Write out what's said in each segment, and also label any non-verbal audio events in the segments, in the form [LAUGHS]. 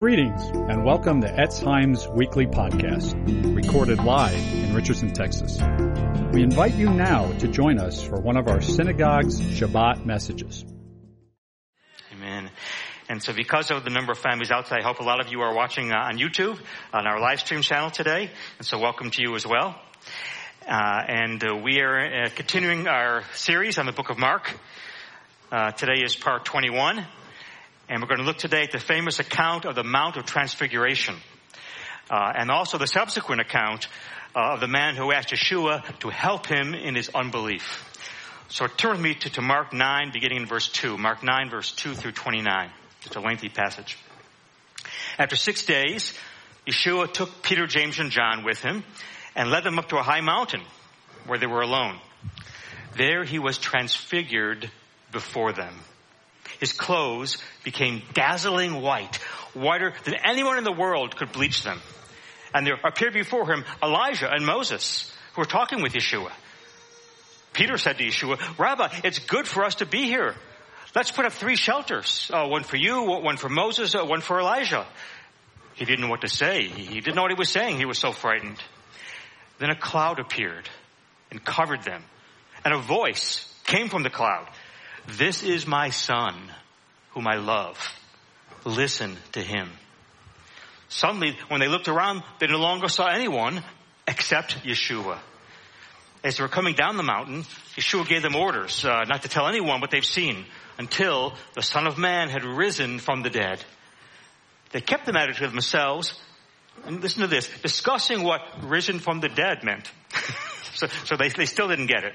Greetings and welcome to Etz Chaim's weekly podcast, recorded live in Richardson, Texas. We invite you now to join us for one of our synagogue's Shabbat messages. Amen. And so because of the number of families outside, I hope a lot of you are watching uh, on YouTube, on our live stream channel today. And so welcome to you as well. Uh, and uh, we are uh, continuing our series on the book of Mark. Uh, today is part 21. And we're going to look today at the famous account of the Mount of Transfiguration. Uh, and also the subsequent account uh, of the man who asked Yeshua to help him in his unbelief. So turn with me to, to Mark 9, beginning in verse 2. Mark 9, verse 2 through 29. It's a lengthy passage. After six days, Yeshua took Peter, James, and John with him and led them up to a high mountain where they were alone. There he was transfigured before them. His clothes became dazzling white, whiter than anyone in the world could bleach them. And there appeared before him Elijah and Moses, who were talking with Yeshua. Peter said to Yeshua, Rabbi, it's good for us to be here. Let's put up three shelters. Uh, one for you, one for Moses, uh, one for Elijah. He didn't know what to say. He didn't know what he was saying. He was so frightened. Then a cloud appeared and covered them. And a voice came from the cloud. This is my son whom I love. Listen to him. Suddenly, when they looked around, they no longer saw anyone except Yeshua. As they were coming down the mountain, Yeshua gave them orders uh, not to tell anyone what they've seen until the Son of Man had risen from the dead. They kept the matter to themselves, and listen to this, discussing what risen from the dead meant. [LAUGHS] so, so they, they still didn't get it.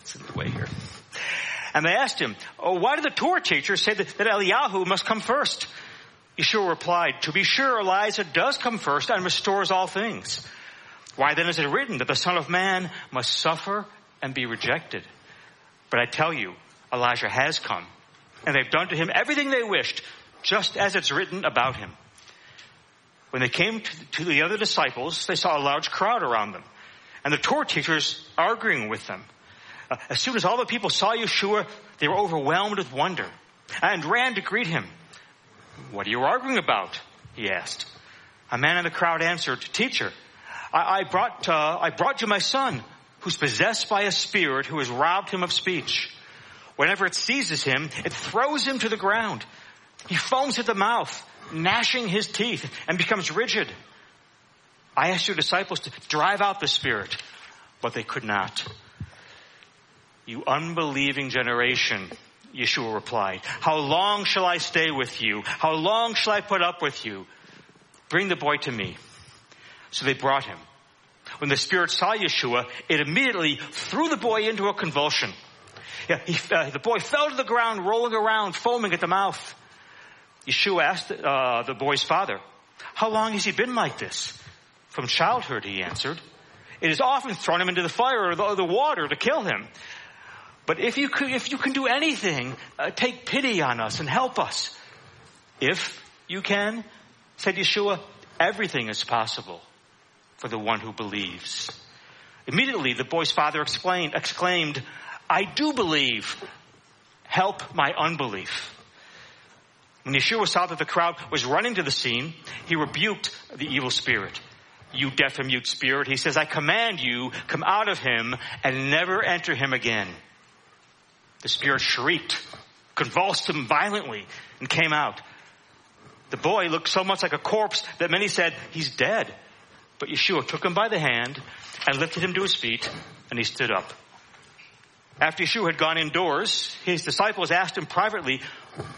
It's in the way here. And they asked him, oh, why did the Torah teachers say that, that Eliyahu must come first? Yeshua replied, to be sure, Elijah does come first and restores all things. Why then is it written that the Son of Man must suffer and be rejected? But I tell you, Elijah has come, and they've done to him everything they wished, just as it's written about him. When they came to the other disciples, they saw a large crowd around them, and the Torah teachers arguing with them. Uh, as soon as all the people saw Yeshua, they were overwhelmed with wonder and ran to greet him. What are you arguing about? He asked. A man in the crowd answered, Teacher, I, I brought, uh, I brought you my son, who's possessed by a spirit who has robbed him of speech. Whenever it seizes him, it throws him to the ground. He foams at the mouth, gnashing his teeth, and becomes rigid. I asked your disciples to drive out the spirit, but they could not. You unbelieving generation, Yeshua replied. How long shall I stay with you? How long shall I put up with you? Bring the boy to me. So they brought him. When the spirit saw Yeshua, it immediately threw the boy into a convulsion. Yeah, he, uh, the boy fell to the ground, rolling around, foaming at the mouth. Yeshua asked uh, the boy's father, how long has he been like this? From childhood, he answered. It has often thrown him into the fire or the, the water to kill him. But if you could, if you can do anything, uh, take pity on us and help us. If you can, said Yeshua, everything is possible for the one who believes. Immediately the boy's father explained, exclaimed, I do believe. Help my unbelief. When Yeshua saw that the crowd was running to the scene, he rebuked the evil spirit. You deaf and mute spirit, he says, I command you, come out of him and never enter him again. The spirit shrieked, convulsed him violently, and came out. The boy looked so much like a corpse that many said, he's dead. But Yeshua took him by the hand and lifted him to his feet, and he stood up. After Yeshua had gone indoors, his disciples asked him privately,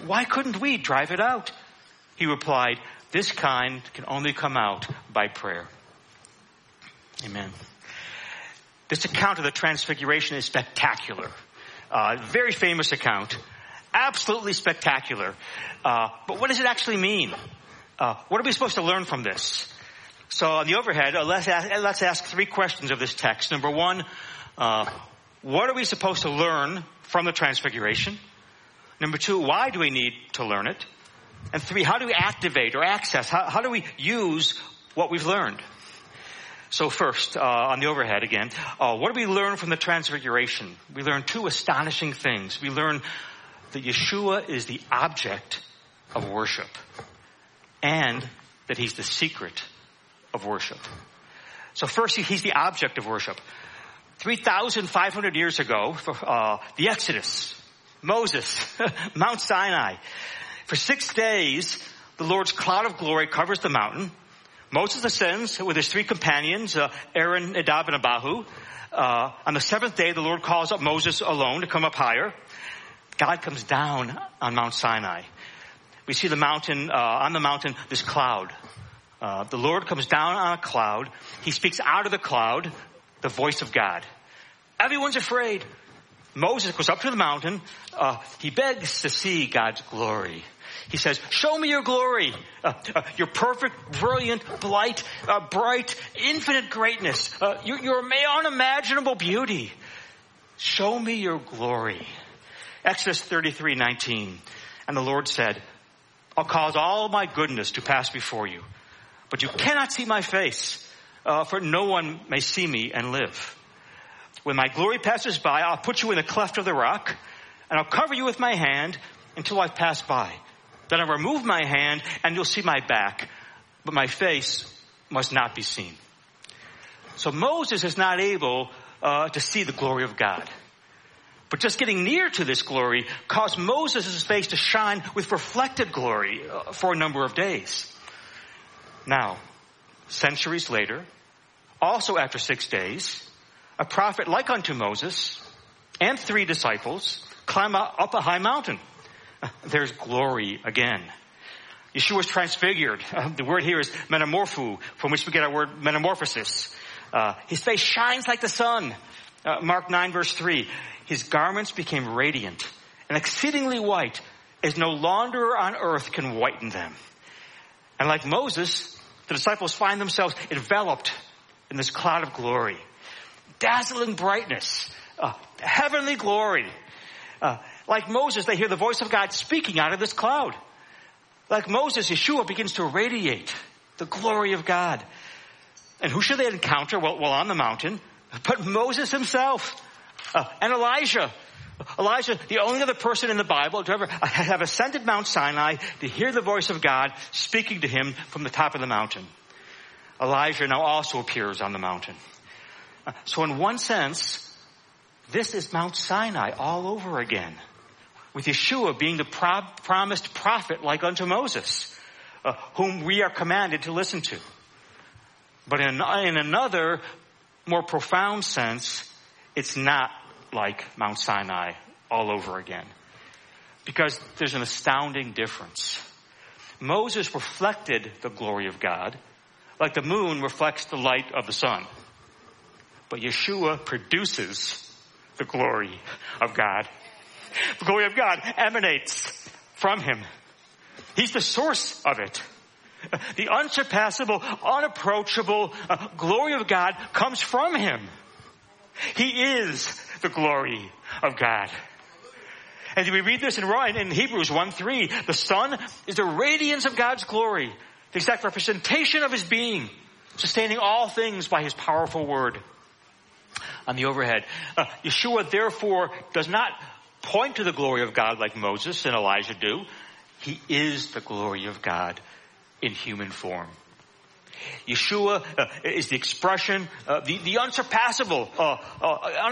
why couldn't we drive it out? He replied, this kind can only come out by prayer. Amen. This account of the transfiguration is spectacular. Uh, very famous account. Absolutely spectacular. Uh, but what does it actually mean? Uh, what are we supposed to learn from this? So on the overhead, uh, let's ask, let's ask three questions of this text. Number one, uh, what are we supposed to learn from the transfiguration? Number two, why do we need to learn it? And three, how do we activate or access? How, how do we use what we've learned? So first, uh, on the overhead again, uh, what do we learn from the Transfiguration? We learn two astonishing things. We learn that Yeshua is the object of worship. and that he's the secret of worship. So first, he's the object of worship. 3,500 years ago, uh, the Exodus, Moses, [LAUGHS] Mount Sinai. For six days, the Lord's cloud of glory covers the mountain. Moses ascends with his three companions, uh, Aaron, Nadab, and Abihu. Uh, on the seventh day, the Lord calls up Moses alone to come up higher. God comes down on Mount Sinai. We see the mountain, uh, on the mountain, this cloud. Uh, the Lord comes down on a cloud. He speaks out of the cloud the voice of God. Everyone's afraid. Moses goes up to the mountain. Uh, he begs to see God's glory. He says, show me your glory, uh, uh, your perfect, brilliant, blight, uh, bright, infinite greatness, uh, your, your unimaginable beauty. Show me your glory. Exodus 33, 19. And the Lord said, I'll cause all my goodness to pass before you, but you cannot see my face, uh, for no one may see me and live. When my glory passes by, I'll put you in the cleft of the rock, and I'll cover you with my hand until I've passed by. Then I'll remove my hand, and you'll see my back, but my face must not be seen. So Moses is not able uh, to see the glory of God. But just getting near to this glory caused Moses' face to shine with reflected glory uh, for a number of days. Now, centuries later, also after six days, a prophet like unto Moses and three disciples climb up a high mountain. There's glory again. Yeshua is transfigured. Uh, [LAUGHS] the word here is metamorpho, from which we get our word metamorphosis. Uh, his face shines like the sun. Uh, Mark 9 verse 3. His garments became radiant and exceedingly white as no launderer on earth can whiten them. And like Moses, the disciples find themselves enveloped in this cloud of glory dazzling brightness, uh, heavenly glory. Uh, like Moses, they hear the voice of God speaking out of this cloud. Like Moses, Yeshua begins to radiate the glory of God. And who should they encounter? Well, well on the mountain, but Moses himself uh, and Elijah. Elijah, the only other person in the Bible to ever have ascended Mount Sinai to hear the voice of God speaking to him from the top of the mountain. Elijah now also appears on the mountain. So in one sense, this is Mount Sinai all over again. With Yeshua being the pro- promised prophet like unto Moses, uh, whom we are commanded to listen to. But in, in another, more profound sense, it's not like Mount Sinai all over again. Because there's an astounding difference. Moses reflected the glory of God like the moon reflects the light of the sun. But Yeshua produces the glory of God. The glory of God emanates from Him. He's the source of it. The unsurpassable, unapproachable uh, glory of God comes from Him. He is the glory of God. And we read this in, in Hebrews 1 3. The Son is the radiance of God's glory, the exact representation of His being, sustaining all things by His powerful word on the overhead. Uh, Yeshua therefore does not point to the glory of God like Moses and Elijah do. He is the glory of God in human form. Yeshua uh, is the expression, uh, the, the unsurpassable, uh, uh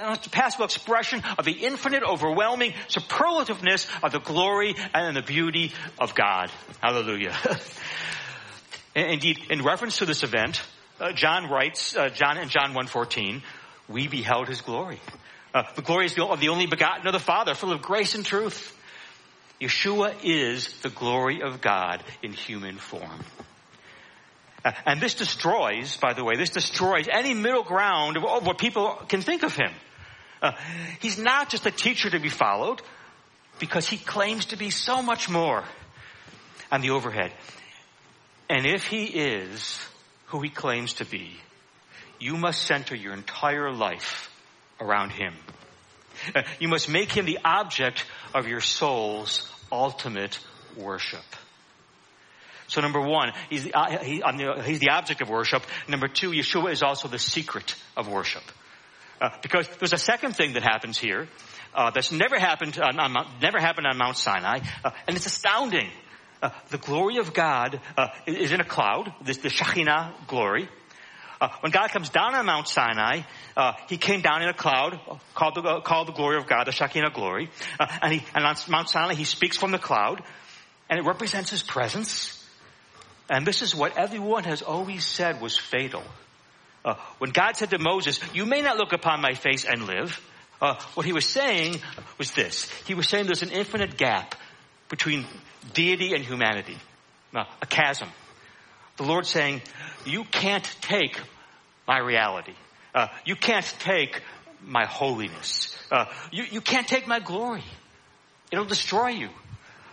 unsurpassable expression of the infinite, overwhelming superlativeness of the glory and the beauty of God. Hallelujah. [LAUGHS] Indeed, in reference to this event, uh, John writes, uh, John in John 1.14, we beheld his glory. Uh, the glory is the, of the only begotten of the Father, full of grace and truth. Yeshua is the glory of God in human form. Uh, and this destroys, by the way, this destroys any middle ground of, of what people can think of him. Uh, he's not just a teacher to be followed, because he claims to be so much more on the overhead. And if he is who he claims to be, you must center your entire life around him. Uh, you must make him the object of your soul's ultimate worship. So number one, he's the, uh, he, he's the object of worship. Number two, Yeshua is also the secret of worship. Uh, because there's a second thing that happens here uh, that's never happened on, on, never happened on Mount Sinai, uh, and it's astounding. uh, the glory of God uh, is in a cloud, this, the Shekhinah glory. Uh, when God comes down on Mount Sinai, uh, he came down in a cloud called the, uh, called the glory of God, the Shekinah glory. Uh, and, he, and on Mount Sinai, he speaks from the cloud, and it represents his presence. And this is what everyone has always said was fatal. Uh, when God said to Moses, you may not look upon my face and live, uh, what he was saying was this. He was saying there's an infinite gap between deity and humanity, a chasm. The Lord saying, you can't take my reality. Uh, you can't take my holiness. Uh, you, you can't take my glory. It'll destroy you.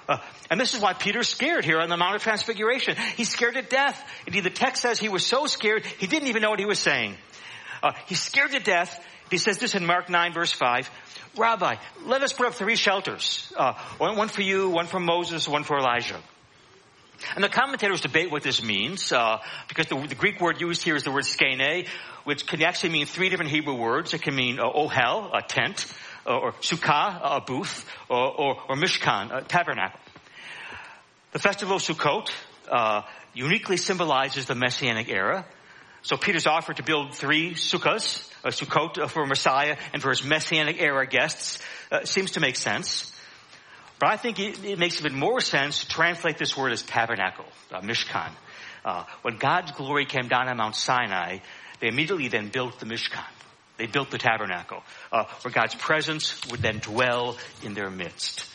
Uh, and this is why Peter's scared here on the Mount of Transfiguration. He's scared to death. Indeed, the text says he was so scared, he didn't even know what he was saying. Uh, he's scared to death. He says this in Mark 9 verse 5. Rabbi, let us put up three shelters. Uh, one for you, one for Moses, one for Elijah. And the commentators debate what this means, uh, because the, the, Greek word used here is the word skene, which can actually mean three different Hebrew words. It can mean uh, ohel, a tent, uh, or sukkah, a booth, or, or, or, mishkan, a tabernacle. The festival of Sukkot uh, uniquely symbolizes the Messianic era. So Peter's offered to build three sukkahs, a Sukkot for Messiah and for his Messianic era guests, uh, seems to make sense. But I think it, it, makes even more sense to translate this word as tabernacle, uh, Mishkan. Uh, when God's glory came down on Mount Sinai, they immediately then built the Mishkan. They built the tabernacle, uh, where God's presence would then dwell in their midst.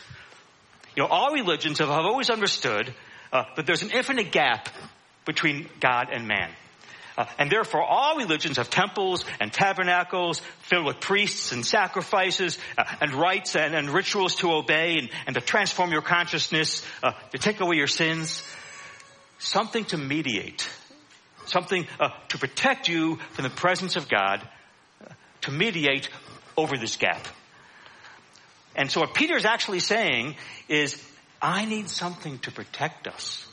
You know, all religions have, have always understood uh, that there's an infinite gap between God and man. Uh, and therefore, all religions have temples and tabernacles filled with priests and sacrifices uh, and rites and, and, rituals to obey and, and, to transform your consciousness, uh, to take away your sins. Something to mediate, something uh, to protect you from the presence of God, uh, to mediate over this gap. And so, what Peter is actually saying is, I need something to protect us.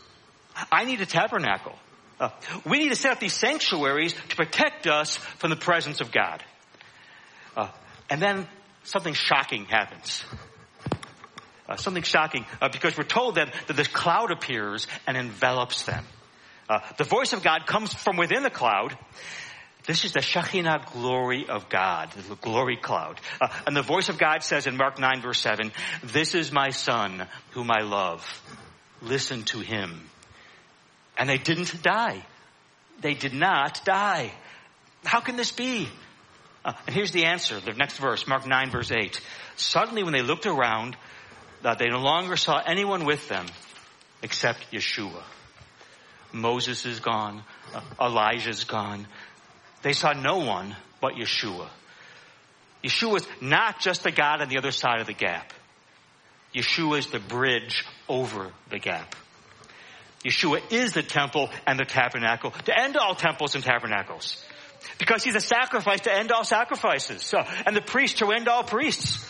I need a tabernacle. Uh, we need to set up these sanctuaries to protect us from the presence of God. Uh, and then something shocking happens. Uh, something shocking uh, because we're told that, that this cloud appears and envelops them. Uh, the voice of God comes from within the cloud. This is the Shekhinah glory of God, the glory cloud. Uh, and the voice of God says in Mark 9 verse 7, This is my son whom I love. Listen to him. And they didn't die. They did not die. How can this be? Uh, and here's the answer. The next verse, Mark 9 verse 8. Suddenly when they looked around, uh, they no longer saw anyone with them except Yeshua. Moses is gone. Uh, Elijah's gone. They saw no one but Yeshua. Yeshua is not just the God on the other side of the gap. Yeshua is the bridge over the gap. Yeshua is the temple and the tabernacle to end all temples and tabernacles. Because he's a sacrifice to end all sacrifices. and the priest to end all priests.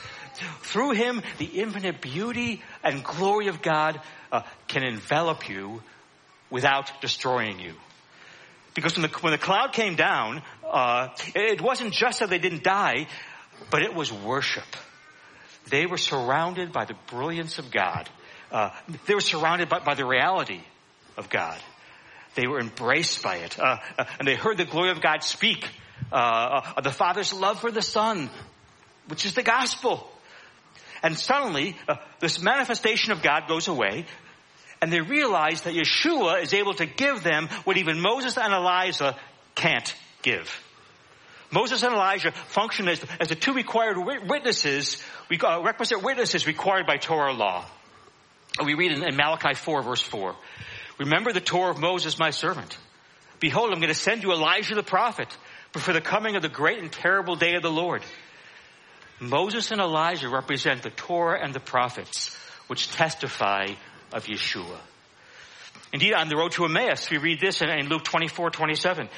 Through him, the infinite beauty and glory of God uh, can envelop you without destroying you. Because when the, when the cloud came down, uh, it wasn't just that they didn't die, but it was worship. They were surrounded by the brilliance of God. Uh, they were surrounded by, by the reality of God. They were embraced by it. Uh, uh, and they heard the glory of God speak uh, uh, of the Father's love for the Son, which is the gospel. And suddenly, uh, this manifestation of God goes away, and they realize that Yeshua is able to give them what even Moses and Elijah can't give. Moses and Elijah function as, as the two required witnesses, requisite witnesses required by Torah law. We read in, in Malachi 4 verse 4. Remember the Torah of Moses, my servant. Behold, I'm going to send you Elijah the prophet before the coming of the great and terrible day of the Lord. Moses and Elijah represent the Torah and the prophets, which testify of Yeshua. Indeed, on the road to Emmaus, we read this in, Luke 24, 27.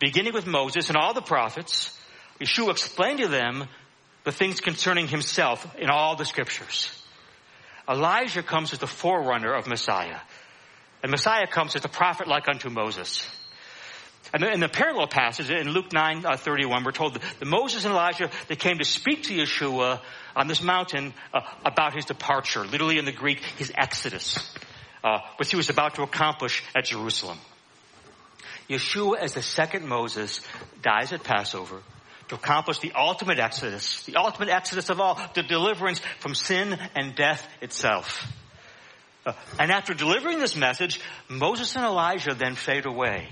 Beginning with Moses and all the prophets, Yeshua explained to them the things concerning himself in all the scriptures. Elijah comes as the forerunner of Messiah. And Messiah comes as a prophet like unto Moses. And in the parallel passage in Luke 9, uh, 31, we're told that Moses and Elijah, they came to speak to Yeshua on this mountain uh, about his departure. Literally in the Greek, his exodus. uh, which he was about to accomplish at Jerusalem. Yeshua, as the second Moses, dies at Passover to accomplish the ultimate exodus, the ultimate exodus of all, the deliverance from sin and death itself. And after delivering this message, Moses and Elijah then fade away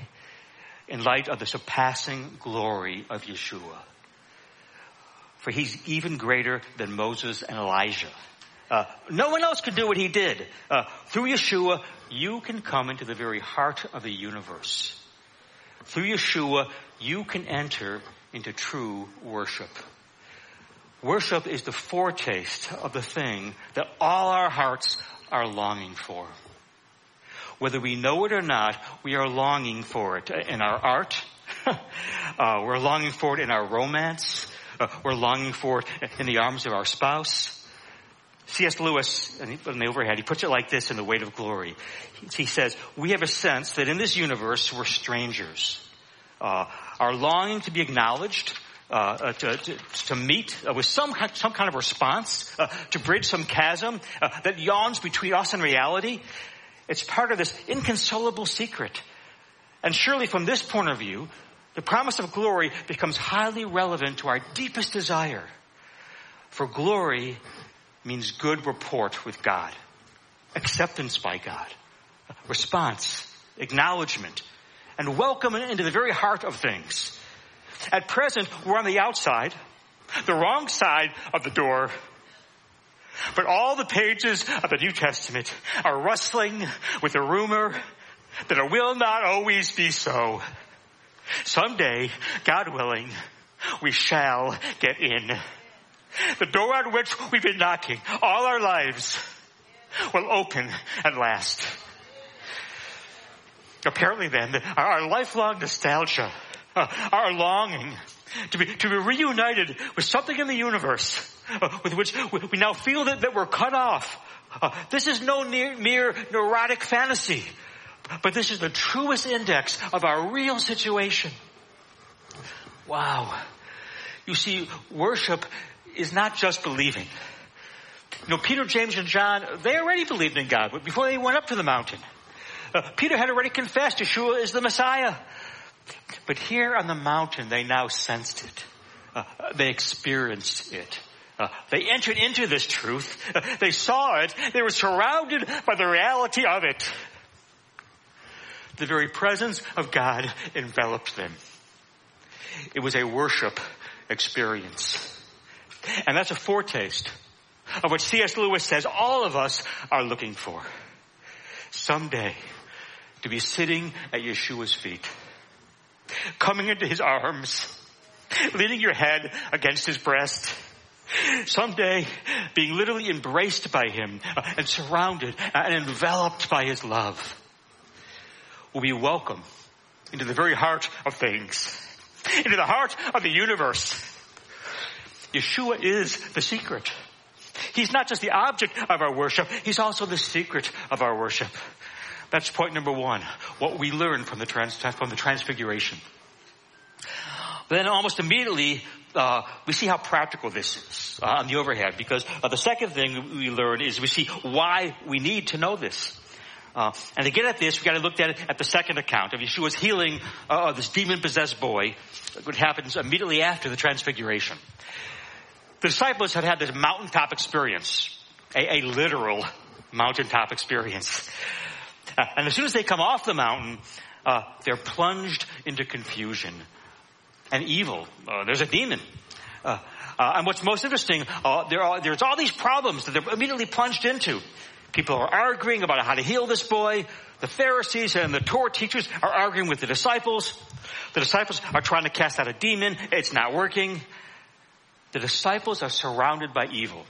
in light of the surpassing glory of Yeshua. For he's even greater than Moses and Elijah. Uh, no one else could do what he did. Uh, through Yeshua, you can come into the very heart of the universe. Through Yeshua, you can enter into true worship. Worship is the foretaste of the thing that all our hearts are longing for. Whether we know it or not, we are longing for it in our art. [LAUGHS] uh, we're longing for it in our romance. Uh, we're longing for it in the arms of our spouse. C.S. Lewis, in the overhead, he puts it like this in The Weight of Glory. He says, we have a sense that in this universe we're strangers. Uh, our longing to be acknowledged, uh, uh, to, to, to, meet uh, with some, some kind of response, uh, to bridge some chasm that yawns between us and reality. It's part of this inconsolable secret. And surely from this point of view, the promise of glory becomes highly relevant to our deepest desire. For glory means good report with God, acceptance by God, response, acknowledgement, and welcome into the very heart of things. At present, we're on the outside, the wrong side of the door. But all the pages of the New Testament are rustling with the rumor that it will not always be so. Someday, God willing, we shall get in. The door on which we've been knocking all our lives will open at last. Apparently then, our lifelong nostalgia [LAUGHS] our longing to be, to be reunited with something in the universe uh, with which we now feel that, that we're cut off. Uh, this is no near, mere neurotic fantasy, but this is the truest index of our real situation. Wow. You see, worship is not just believing. You know, Peter, James, and John, they already believed in God before they went up to the mountain. Uh, Peter had already confessed Yeshua is the Messiah. But here on the mountain, they now sensed it. Uh, they experienced it. Uh, they entered into this truth. Uh, they saw it. They were surrounded by the reality of it. The very presence of God enveloped them. It was a worship experience. And that's a foretaste of what C.S. Lewis says all of us are looking for. Someday to be sitting at Yeshua's feet coming into his arms, leaning your head against his breast. Someday being literally embraced by him uh, and surrounded and enveloped by his love will be welcome into the very heart of things, into the heart of the universe. Yeshua is the secret. He's not just the object of our worship, He's also the secret of our worship. That's point number one. What we learn from the, trans- from the transfiguration. Then almost immediately, uh, we see how practical this is uh, on the overhead because uh, the second thing we learn is we see why we need to know this. Uh, and to get at this, we got to look at at the second account of Yeshua's healing uh, this demon-possessed boy, what happens immediately after the transfiguration. The disciples had had this mountaintop experience, a, a literal mountaintop experience. [LAUGHS] And as soon as they come off the mountain, uh, they're plunged into confusion and evil. Uh, there's a demon. Uh, uh, and what's most interesting, uh, there are, there's all these problems that they're immediately plunged into. People are arguing about how to heal this boy. The Pharisees and the Torah teachers are arguing with the disciples. The disciples are trying to cast out a demon. It's not working. The disciples are surrounded by evil.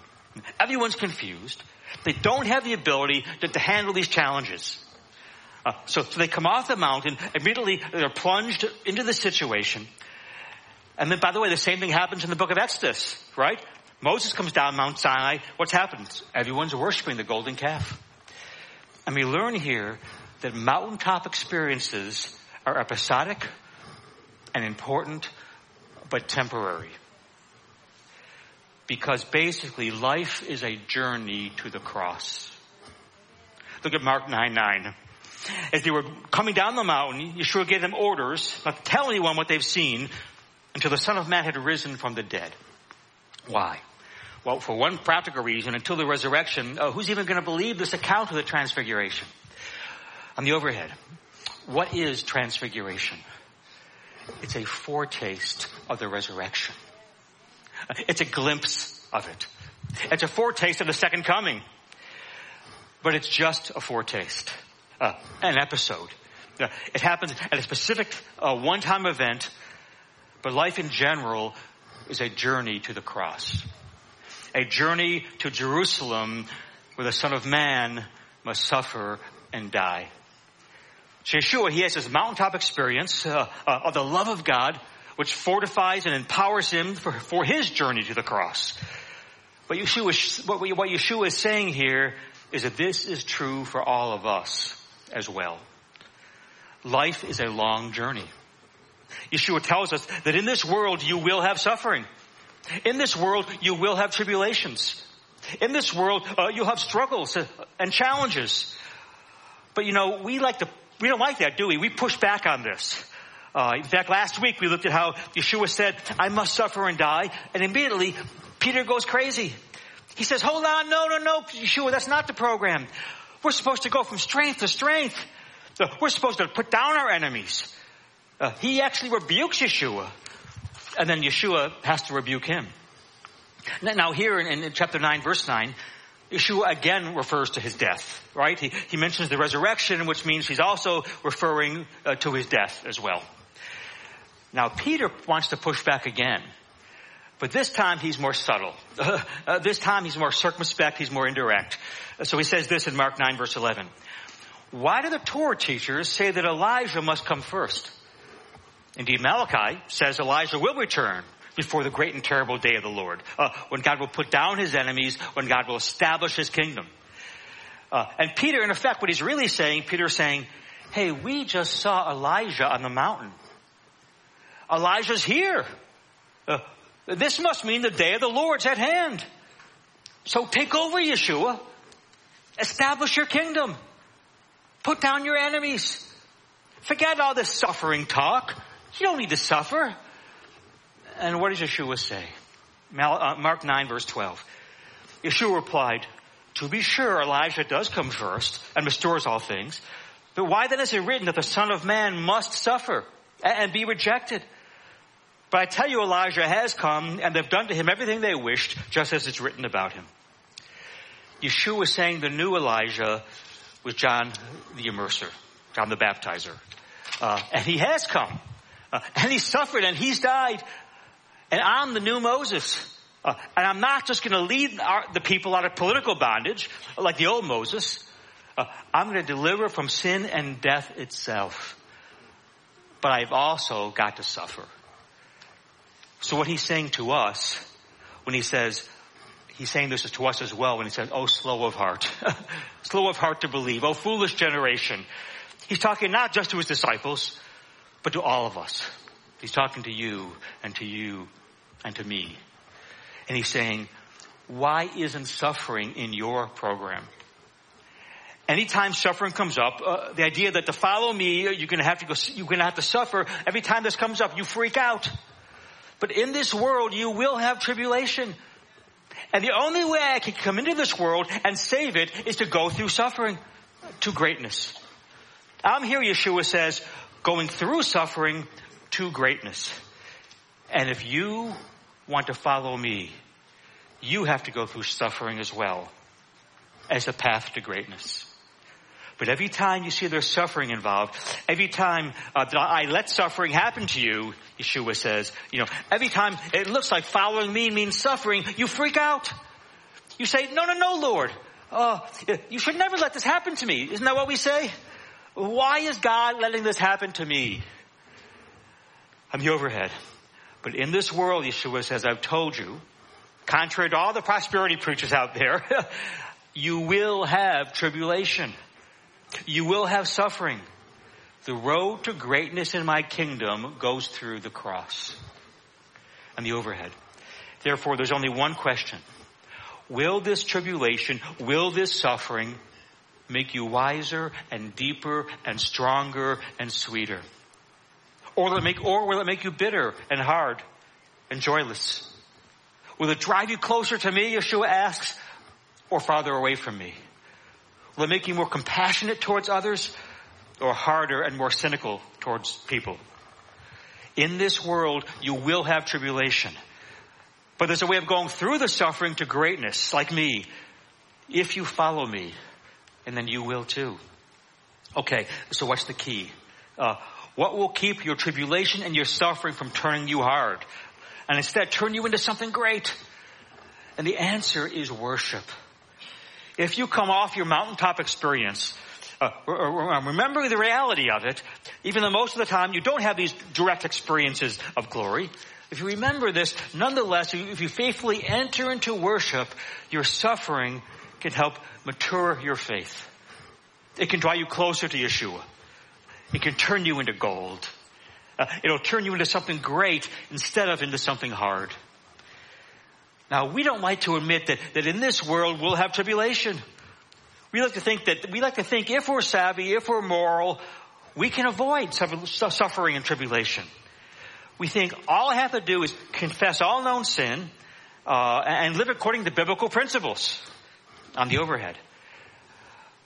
Everyone's confused. They don't have the ability to, to handle these challenges. Uh, so, so they come off the mountain, immediately they're plunged into the situation. And then, by the way, the same thing happens in the book of Exodus, right? Moses comes down Mount Sinai. What's happened? Everyone's worshiping the golden calf. And we learn here that mountaintop experiences are episodic and important, but temporary. Because basically life is a journey to the cross. Look at Mark 9 9. As they were coming down the mountain, Yeshua gave them orders not to tell anyone what they've seen until the Son of Man had risen from the dead. Why? Well, for one practical reason, until the resurrection, uh, who's even going to believe this account of the transfiguration? On the overhead, what is transfiguration? It's a foretaste of the resurrection. It's a glimpse of it. It's a foretaste of the second coming. But it's just a foretaste, uh, an episode. It happens at a specific uh, one-time event, but life in general is a journey to the cross. A journey to Jerusalem where the Son of Man must suffer and die. So Yeshua, he has this mountaintop experience uh, uh, of the love of God, which fortifies and empowers him for, for his journey to the cross. But Yeshua, what Yeshua is saying here is that this is true for all of us as well. Life is a long journey. Yeshua tells us that in this world you will have suffering. In this world you will have tribulations. In this world uh, you'll have struggles and challenges. But you know, we like to, we don't like that, do we? We push back on this. Uh, in fact, last week we looked at how Yeshua said, I must suffer and die. And immediately Peter goes crazy. He says, hold on, no, no, no, Yeshua, that's not the program. We're supposed to go from strength to strength. We're supposed to put down our enemies. Uh, he actually rebukes Yeshua. And then Yeshua has to rebuke him. Now here in, in chapter 9, verse 9, Yeshua again refers to his death, right? He, he mentions the resurrection, which means he's also referring uh, to his death as well. Now Peter wants to push back again. But this time he's more subtle. [LAUGHS] Uh, this time he's more circumspect, he's more indirect. So he says this in Mark 9 verse 11. Why do the Torah teachers say that Elijah must come first? Indeed, Malachi says Elijah will return before the great and terrible day of the Lord, uh, when God will put down his enemies, when God will establish his kingdom. Uh, and Peter, in effect, what he's really saying, Peter is saying, hey, we just saw Elijah on the mountain. Elijah's here. Uh, this must mean the day of the Lord's at hand. So take over, Yeshua. Establish your kingdom. Put down your enemies. Forget all this suffering talk. You don't need to suffer. And what does Yeshua say? Uh, Mark 9 verse 12. Yeshua replied, to be sure Elijah does come first and restores all things. But why then is it written that the Son of Man must suffer and be rejected? But I tell you, Elijah has come and they've done to him everything they wished, just as it's written about him. Yeshua was saying the new Elijah was John the Immerser, John the Baptizer. Uh, and he has come. Uh, and he suffered and he's died. And I'm the new Moses. Uh, and I'm not just going to lead our, the people out of political bondage like the old Moses. Uh, I'm going to deliver from sin and death itself. But I've also got to suffer. So what he's saying to us when he says, he's saying this to us as well when he says, oh slow of heart, [LAUGHS] slow of heart to believe, oh foolish generation. He's talking not just to his disciples, but to all of us. He's talking to you and to you and to me. And he's saying, why isn't suffering in your program? Anytime suffering comes up, uh, the idea that to follow me, you're going to have to go, you're going to have to suffer. Every time this comes up, you freak out. But in this world, you will have tribulation. And the only way I can come into this world and save it is to go through suffering to greatness. I'm here, Yeshua says, going through suffering to greatness. And if you want to follow me, you have to go through suffering as well as a path to greatness. But every time you see there's suffering involved, every time uh, that I let suffering happen to you, Yeshua says, you know, every time it looks like following me means suffering, you freak out. You say, no, no, no, Lord. Uh, you should never let this happen to me. Isn't that what we say? Why is God letting this happen to me? I'm the overhead. But in this world, Yeshua says, I've told you, contrary to all the prosperity preachers out there, [LAUGHS] you will have tribulation. You will have suffering. The road to greatness in my kingdom goes through the cross and the overhead. Therefore, there's only one question. Will this tribulation, will this suffering make you wiser and deeper and stronger and sweeter? Or will it make, or will it make you bitter and hard and joyless? Will it drive you closer to me, Yeshua asks, or farther away from me? Will it make you more compassionate towards others or harder and more cynical towards people? In this world, you will have tribulation. But there's a way of going through the suffering to greatness, like me, if you follow me, and then you will too. Okay, so what's the key? Uh, what will keep your tribulation and your suffering from turning you hard? And instead turn you into something great? And the answer is worship. If you come off your mountaintop experience, uh, remembering the reality of it, even though most of the time you don't have these direct experiences of glory, if you remember this, nonetheless, if you faithfully enter into worship, your suffering can help mature your faith. It can draw you closer to Yeshua. It can turn you into gold. Uh, it'll turn you into something great instead of into something hard. Now, we don't like to admit that, that in this world we'll have tribulation. We like to think that, we like to think if we're savvy, if we're moral, we can avoid suffering and tribulation. We think all I have to do is confess all known sin, uh, and live according to biblical principles on the overhead.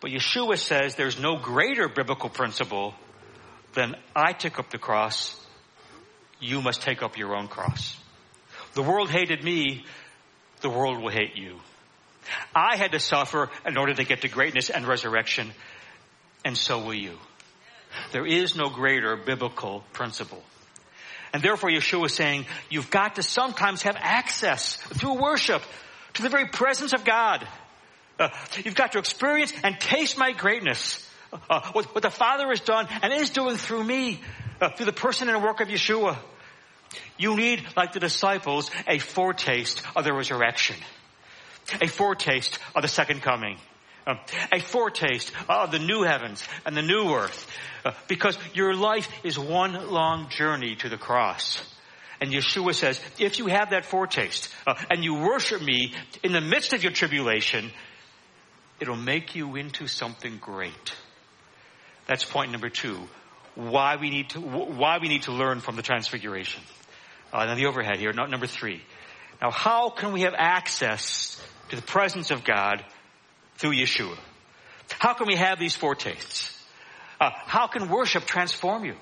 But Yeshua says there's no greater biblical principle than I took up the cross, you must take up your own cross. The world hated me, the world will hate you. I had to suffer in order to get to greatness and resurrection, and so will you. There is no greater biblical principle. And therefore Yeshua is saying, you've got to sometimes have access through worship to the very presence of God. Uh, you've got to experience and taste my greatness. Uh, what, what, the Father has done and is doing through me, uh, through the person and work of Yeshua. You need, like the disciples, a foretaste of the resurrection a foretaste of the second coming. Um, a foretaste of the new heavens and the new earth. Uh, because your life is one long journey to the cross. And Yeshua says, if you have that foretaste uh, and you worship me in the midst of your tribulation, it'll make you into something great. That's point number two. Why we need to, why we need to learn from the transfiguration. Uh, and the overhead here, number three. Now, how can we have access to the presence of God through Yeshua. How can we have these foretastes? Uh, how can worship transform you?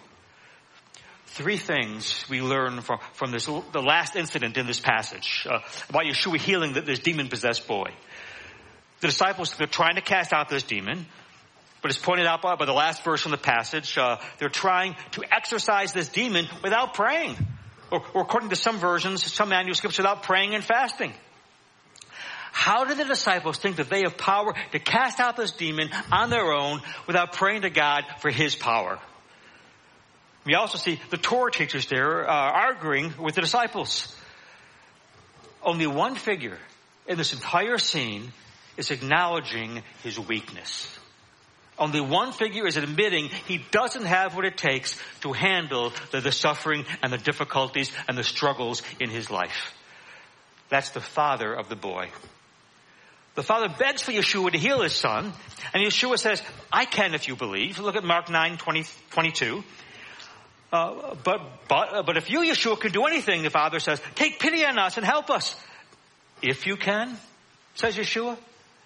Three things we learn from, from this, the last incident in this passage uh, about Yeshua healing this demon possessed boy. The disciples, they're trying to cast out this demon, but it's pointed out by, by the last verse from the passage, uh, they're trying to exorcise this demon without praying. Or, or according to some versions, some manuscripts, without praying and fasting. How did the disciples think that they have power to cast out this demon on their own without praying to God for his power? We also see the Torah teachers there uh, arguing with the disciples. Only one figure in this entire scene is acknowledging his weakness. Only one figure is admitting he doesn't have what it takes to handle the, the suffering and the difficulties and the struggles in his life. That's the father of the boy. The father begs for Yeshua to heal his son, and Yeshua says, I can if you believe. Look at Mark 9, 20, 22. Uh, but, but, uh, but if you, Yeshua, can do anything, the father says, take pity on us and help us. If you can, says Yeshua,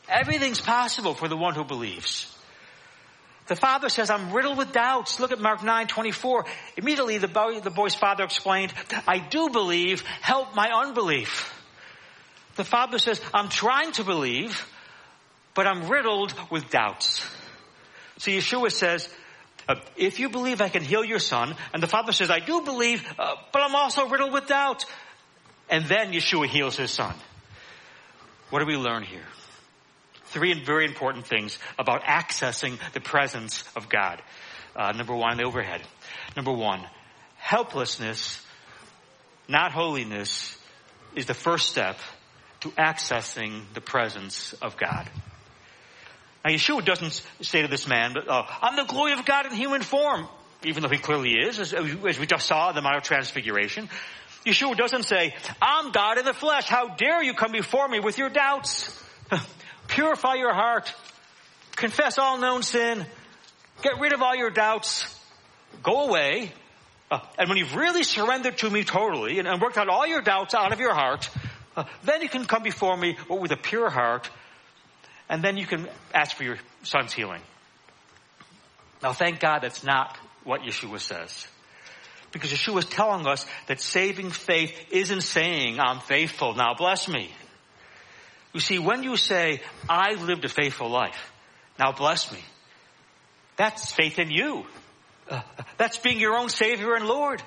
everything's possible for the one who believes. The father says, I'm riddled with doubts. Look at Mark 9, 24. Immediately the, boy, the boy's father explained, I do believe, help my unbelief. The father says, I'm trying to believe, but I'm riddled with doubts. So Yeshua says, uh, if you believe I can heal your son, and the father says, I do believe, uh, but I'm also riddled with doubt. And then Yeshua heals his son. What do we learn here? Three very important things about accessing the presence of God. Uh, number one, the overhead. Number one, helplessness, not holiness, is the first step to accessing the presence of God. Now Yeshua doesn't say to this man, uh, I'm the glory of God in human form, even though he clearly is, as, as we just saw in the Mount of Transfiguration. Yeshua doesn't say, I'm God in the flesh. How dare you come before me with your doubts? [LAUGHS] Purify your heart. confess all known sin, get rid of all your doubts, go away, uh, and when you've really surrendered to me totally and, and, worked out all your doubts out of your heart, uh, then you can come before me with a pure heart, and then you can ask for your son's healing. Now, thank God that's not what Yeshua says. Because Yeshua is telling us that saving faith isn't saying, I'm faithful, now bless me. You see, when you say, I lived a faithful life, now bless me, that's faith in you. [LAUGHS] That's being your own Savior and Lord.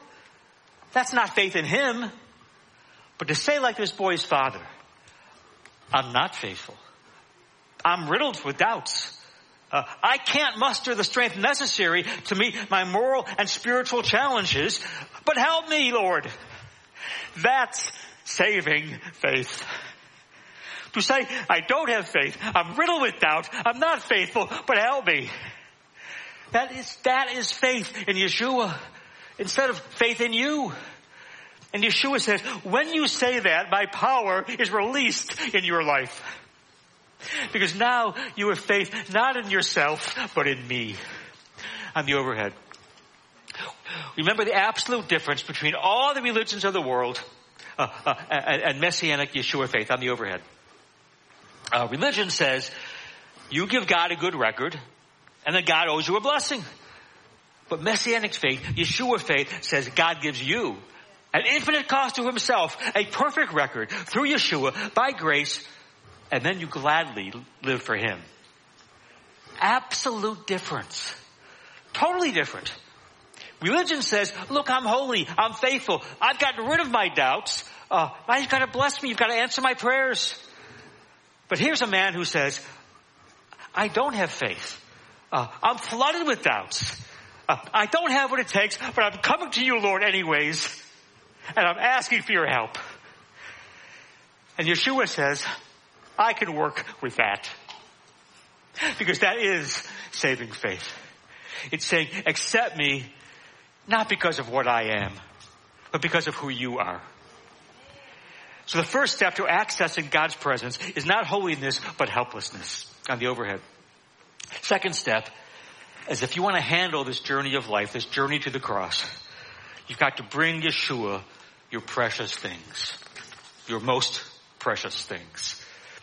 That's not faith in Him. But to say like this boy's father, I'm not faithful. I'm riddled with doubts. Uh, I can't muster the strength necessary to meet my moral and spiritual challenges, but help me, Lord. That's saving faith. To say, I don't have faith, I'm riddled with doubt, I'm not faithful, but help me. That is, that is faith in Yeshua instead of faith in you. And Yeshua says, when you say that, my power is released in your life. Because now you have faith not in yourself, but in me. On the overhead. Remember the absolute difference between all the religions of the world uh, uh, and, and, Messianic Yeshua faith on the overhead. Uh, religion says you give God a good record and then God owes you a blessing. But Messianic faith, Yeshua faith, says God gives you an infinite cost to himself, a perfect record through Yeshua by grace and then you gladly live for Him. Absolute difference. Totally different. Religion says, look, I'm holy, I'm faithful, I've gotten rid of my doubts, uh, now you've got to bless me, you've got to answer my prayers. But here's a man who says, I don't have faith. Uh, I'm flooded with doubts. Uh, I don't have what it takes, but I'm coming to you, Lord, anyways, and I'm asking for your help. And Yeshua says, I can work with that. Because that is saving faith. It's saying, accept me, not because of what I am, but because of who you are. So the first step to accessing God's presence is not holiness, but helplessness on the overhead. Second step is if you want to handle this journey of life, this journey to the cross, you've got to bring Yeshua your precious things, your most precious things.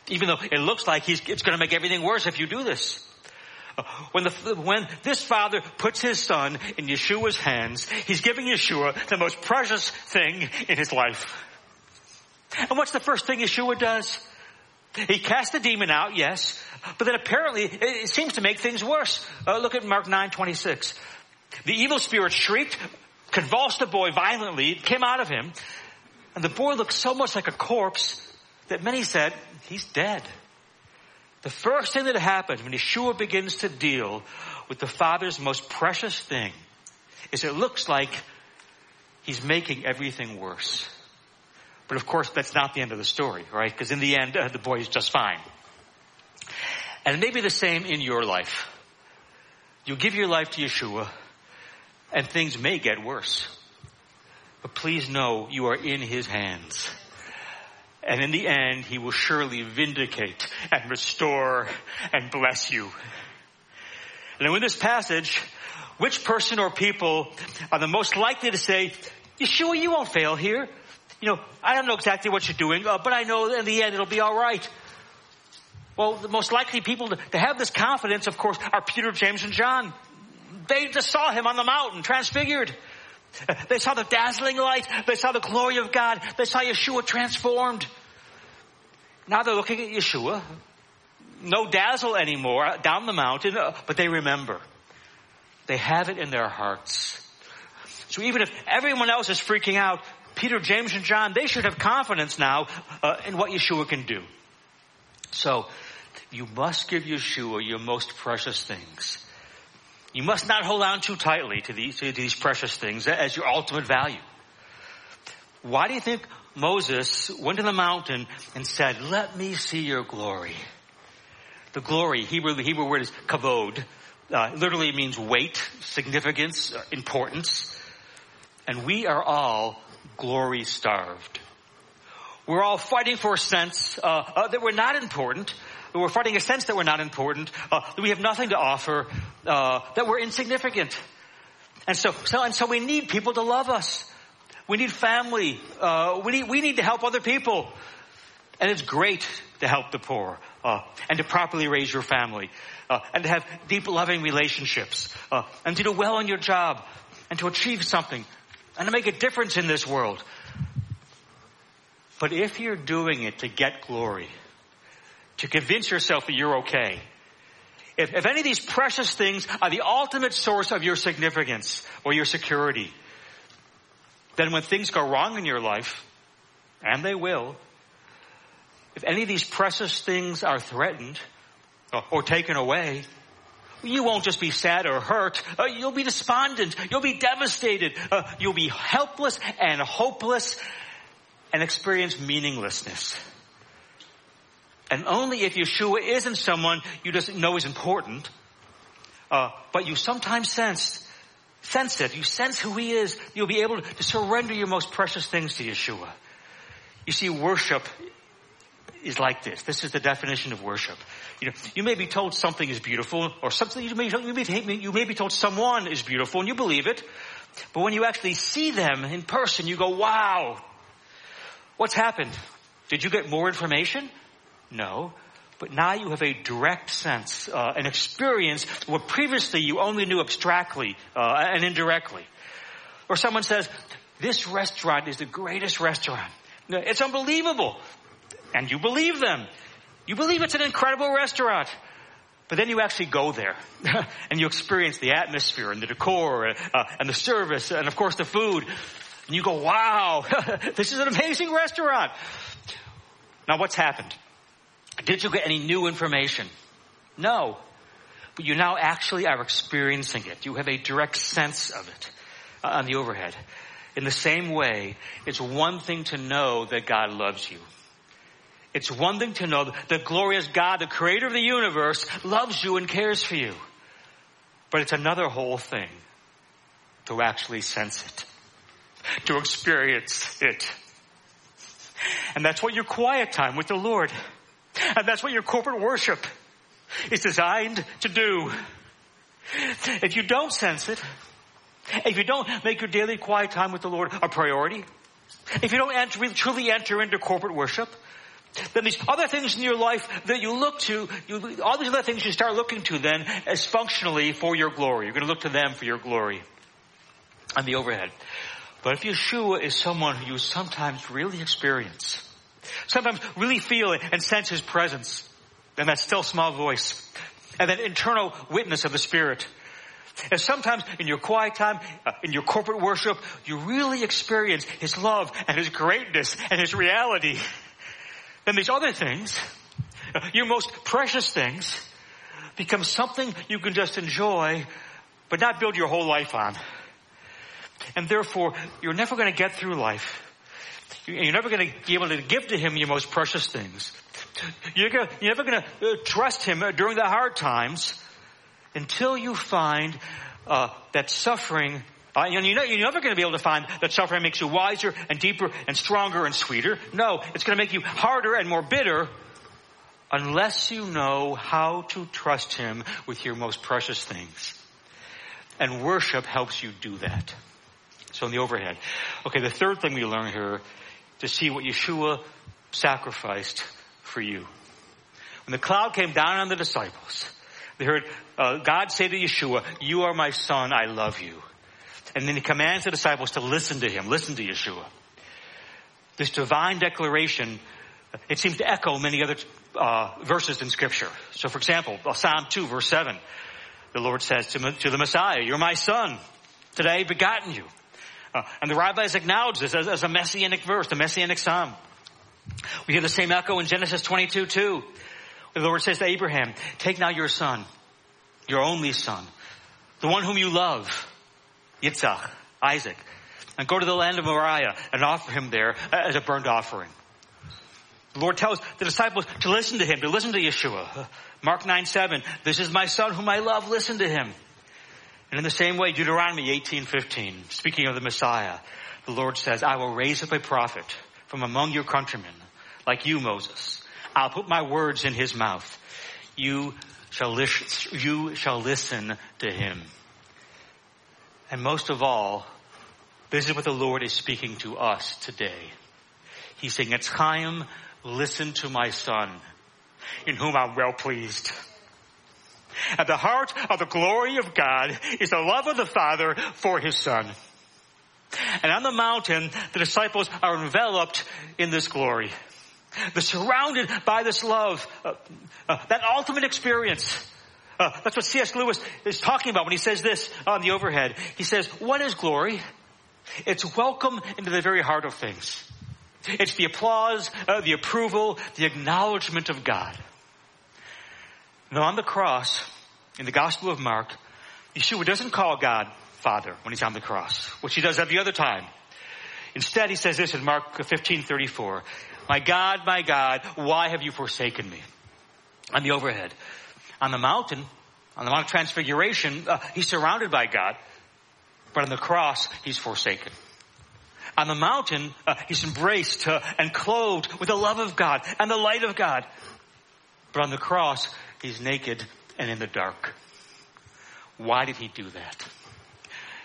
Even though it looks like he's, it's going to make everything worse if you do this. When, the, when this father puts his son in Yeshua's hands, he's giving Yeshua the most precious thing in his life. And what's the first thing Yeshua does? He casts the demon out, yes, but then apparently it seems to make things worse. Uh, look at Mark 9, 26. The evil spirit shrieked, convulsed the boy violently, it came out of him, and the boy looked so much like a corpse that many said, he's dead. The first thing that happens when Yeshua begins to deal with the Father's most precious thing is it looks like he's making everything worse. But of course, that's not the end of the story, right? Because in the end, uh, the boy is just fine. And maybe the same in your life. You give your life to Yeshua, and things may get worse. But please know you are in his hands. And in the end, he will surely vindicate and restore and bless you. And in this passage, which person or people are the most likely to say, Yeshua, you won't fail here. You know, I don't know exactly what you're doing, uh, but I know in the end it'll be alright. Well, the most likely people to, to have this confidence, of course, are Peter, James, and John. They just saw him on the mountain, transfigured. They saw the dazzling light. They saw the glory of God. They saw Yeshua transformed. Now they're looking at Yeshua. No dazzle anymore down the mountain, uh, but they remember. They have it in their hearts. So even if everyone else is freaking out, Peter, James, and John, they should have confidence now uh, in what Yeshua can do. So, you must give Yeshua your most precious things. You must not hold on too tightly to these, to these precious things as your ultimate value. Why do you think Moses went to the mountain and said, let me see your glory? The glory, Hebrew, the Hebrew word is kavod. Uh, literally means weight, significance, importance. And we are all glory starved. We're all fighting for a sense uh, uh, that we're not important, we're fighting a sense that we're not important, uh, that we have nothing to offer, uh, that we're insignificant. And so, so, and so we need people to love us. We need family. Uh, we need, we need to help other people. And it's great to help the poor, uh, and to properly raise your family, and to have deep loving relationships, and to do well in your job, and to achieve something, and to make a difference in this world. But if you're doing it to get glory, to convince yourself that you're okay, if, if any of these precious things are the ultimate source of your significance or your security, then when things go wrong in your life, and they will, if any of these precious things are threatened or, or taken away, you won't just be sad or hurt. Uh, you'll be despondent. You'll be devastated. Uh, you'll be helpless and hopeless and experience meaninglessness. And only if Yeshua isn't someone you just know is important, uh, but you sometimes sense, sense it, you sense who he is, you'll be able to surrender your most precious things to Yeshua. You see, worship is like this. This is the definition of worship. You know, you may be told something is beautiful, or something you may, you may, you may be told someone is beautiful, and you believe it. But when you actually see them in person, you go, wow, what's happened? Did you get more information? No. But now you have a direct sense, uh, an experience where previously you only knew abstractly uh, and indirectly. Or someone says, this restaurant is the greatest restaurant. It's unbelievable. And you believe them. You believe it's an incredible restaurant. But then you actually go there [LAUGHS] and you experience the atmosphere and the decor uh, and the service and of course the food. And you go, wow, [LAUGHS] this is an amazing restaurant. Now what's happened? Did you get any new information? No. But you now actually are experiencing it. You have a direct sense of it uh, on the overhead. In the same way, it's one thing to know that God loves you. It's one thing to know that glorious God, the creator of the universe, loves you and cares for you. But it's another whole thing to actually sense it, to experience it. And that's what your quiet time with the Lord, and that's what your corporate worship is designed to do. If you don't sense it, if you don't make your daily quiet time with the Lord a priority, if you don't enter, truly enter into corporate worship, then these other things in your life that you look to, you, all these other things you start looking to then as functionally for your glory. You're going to look to them for your glory on the overhead. But if Yeshua is someone who you sometimes really experience, sometimes really feel and sense his presence, and that still small voice, and that internal witness of the Spirit, and sometimes in your quiet time, uh, in your corporate worship, you really experience His love and His greatness and His reality [LAUGHS] then these other things, your most precious things, become something you can just enjoy, but not build your whole life on. And therefore, you're never going to get through life. You're never going to be able to give to Him your most precious things. You're, never going to uh, trust Him during the hard times until you find uh, that suffering uh, and you know, you're never going to be able to find that suffering makes you wiser and deeper and stronger and sweeter. No, it's going to make you harder and more bitter unless you know how to trust Him with your most precious things. And worship helps you do that. So in the overhead. Okay, the third thing we learn here to see what Yeshua sacrificed for you. When the cloud came down on the disciples, they heard uh, God say to Yeshua, you are my son, I love you. And then he commands the disciples to listen to him, listen to Yeshua. This divine declaration, it seems to echo many other uh, verses in Scripture. So, for example, Psalm 2, verse 7, the Lord says to, to the Messiah, You're my son. Today begotten you. Uh, and the rabbis acknowledge this as, as, a messianic verse, the messianic psalm. We hear the same echo in Genesis 22, too. The Lord says to Abraham, Take now your son, your only son, the one whom you love, Yitzhak, Isaac, and go to the land of Moriah and offer him there as a burnt offering. The Lord tells the disciples to listen to him, to listen to Yeshua. Mark 9, 7, this is my son whom I love, listen to him. And in the same way, Deuteronomy 18, 15, speaking of the Messiah, the Lord says, I will raise up a prophet from among your countrymen, like you, Moses. I'll put my words in his mouth, you shall, listen, you shall listen to him. And most of all, this is what the Lord is speaking to us today. He's saying, it's time, listen to my son, in whom I'm well pleased. At the heart of the glory of God is the love of the Father for his son. And on the mountain, the disciples are enveloped in this glory. They're surrounded by this love, uh, uh, that ultimate experience. Uh, [LAUGHS] that's what C.S. Lewis is talking about when he says this on the overhead. He says, what is glory? It's welcome into the very heart of things. It's the applause, uh, the approval, the acknowledgement of God. Now on the cross, in the Gospel of Mark, Yeshua doesn't call God Father when he's on the cross, which he does every other time. Instead, he says this in Mark 15:34, "My God, my God, why have you forsaken me?" On the overhead, on the mountain, on the Mount of Transfiguration, uh, he's surrounded by God, but on the cross, he's forsaken. On the mountain, uh, he's embraced uh, and clothed with the love of God and the light of God. But on the cross, he's naked and in the dark. Why did he do that?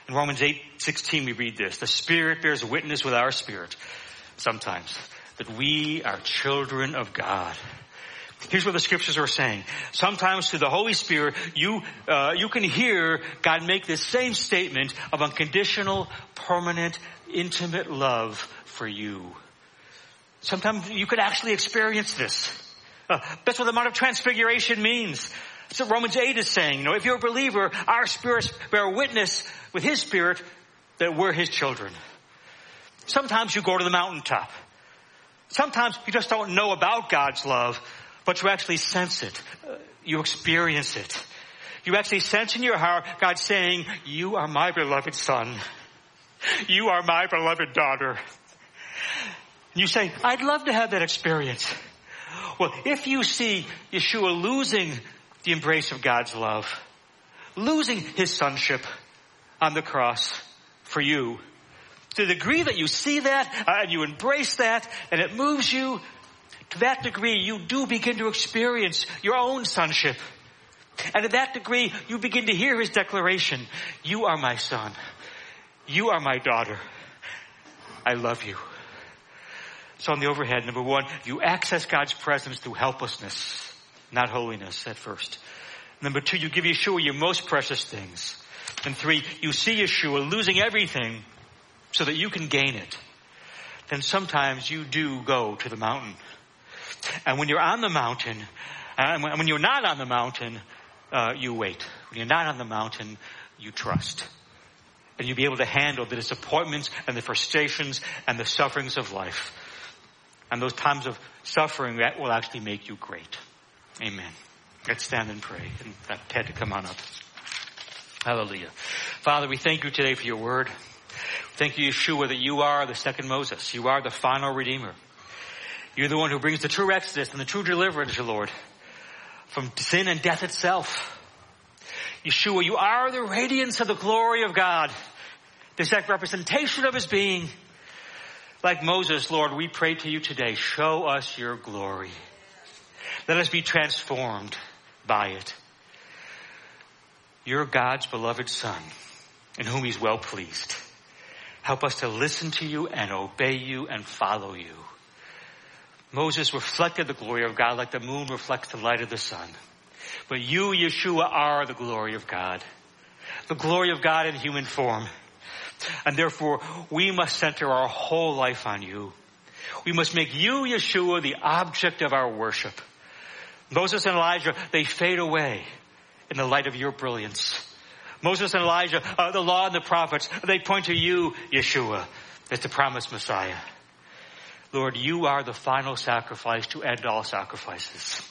In Romans 8, 16 we read this. The Spirit bears witness with our spirit sometimes that we are children of God. Here's what the scriptures are saying. Sometimes through the Holy Spirit, you, uh, you can hear God make this same statement of unconditional, permanent, intimate love for you. Sometimes you could actually experience this. Uh, that's what the Mount of Transfiguration means. So Romans 8 is saying, you know, if you're a believer, our spirits bear witness with his spirit that we're his children. Sometimes you go to the mountaintop. Sometimes you just don't know about God's love, but you actually sense it. You experience it. You actually sense in your heart God saying, you are my beloved son. You are my beloved daughter. You say, I'd love to have that experience. Well, if you see Yeshua losing the embrace of God's love, losing his sonship on the cross for you, to the degree that you see that uh, and you embrace that and it moves you, to that degree you do begin to experience your own sonship. And to that degree you begin to hear his declaration, you are my son. You are my daughter. I love you. So on the overhead, number one, you access God's presence through helplessness not holiness at first. Number two, you give Yeshua your most precious things. And three, you see Yeshua losing everything so that you can gain it. Then sometimes you do go to the mountain. And when you're on the mountain, and when you're not on the mountain, uh, you wait. When you're not on the mountain, you trust. And you'll be able to handle the disappointments and the frustrations and the sufferings of life. And those times of suffering that will actually make you great. Amen. Let's stand and pray. And Ted to come on up. Hallelujah. Father, we thank you today for your word. Thank you, Yeshua, that you are the second Moses. You are the final Redeemer. You're the one who brings the true exodus and the true deliverance, Lord, from sin and death itself. Yeshua, you are the radiance of the glory of God, the exact representation of his being. Like Moses, Lord, we pray to you today, show us your glory. Let us be transformed by it. You're God's beloved Son, in whom He's well pleased. Help us to listen to you and obey you and follow you. Moses reflected the glory of God like the moon reflects the light of the sun. But you, Yeshua, are the glory of God. The glory of God in human form. And therefore, we must center our whole life on you. We must make you, Yeshua, the object of our worship. Moses and Elijah, they fade away in the light of your brilliance. Moses and Elijah, uh, the law and the prophets, they point to you, Yeshua, as the promised Messiah. Lord, you are the final sacrifice to end all sacrifices.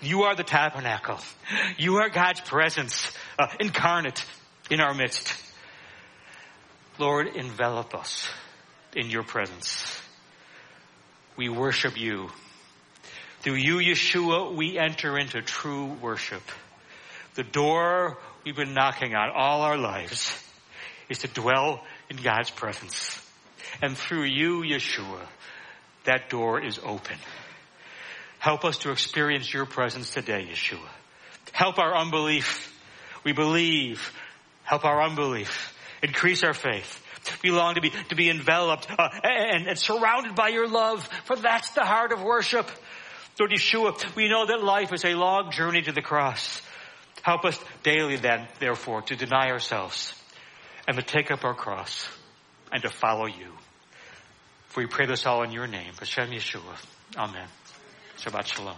You are the tabernacle. You are God's presence uh, incarnate in our midst. Lord, envelop us in your presence. We worship you through you, Yeshua, we enter into true worship. The door we've been knocking on all our lives is to dwell in God's presence. And through you, Yeshua, that door is open. Help us to experience your presence today, Yeshua. Help our unbelief. We believe. Help our unbelief. Increase our faith. We long to be, to be enveloped uh, and, and surrounded by your love, for that's the heart of worship. Lord Yeshua, we know that life is a long journey to the cross. Help us daily then, therefore, to deny ourselves and to take up our cross and to follow you. For we pray this all in your name, Hashem Yeshua. Amen. Shabbat Shalom.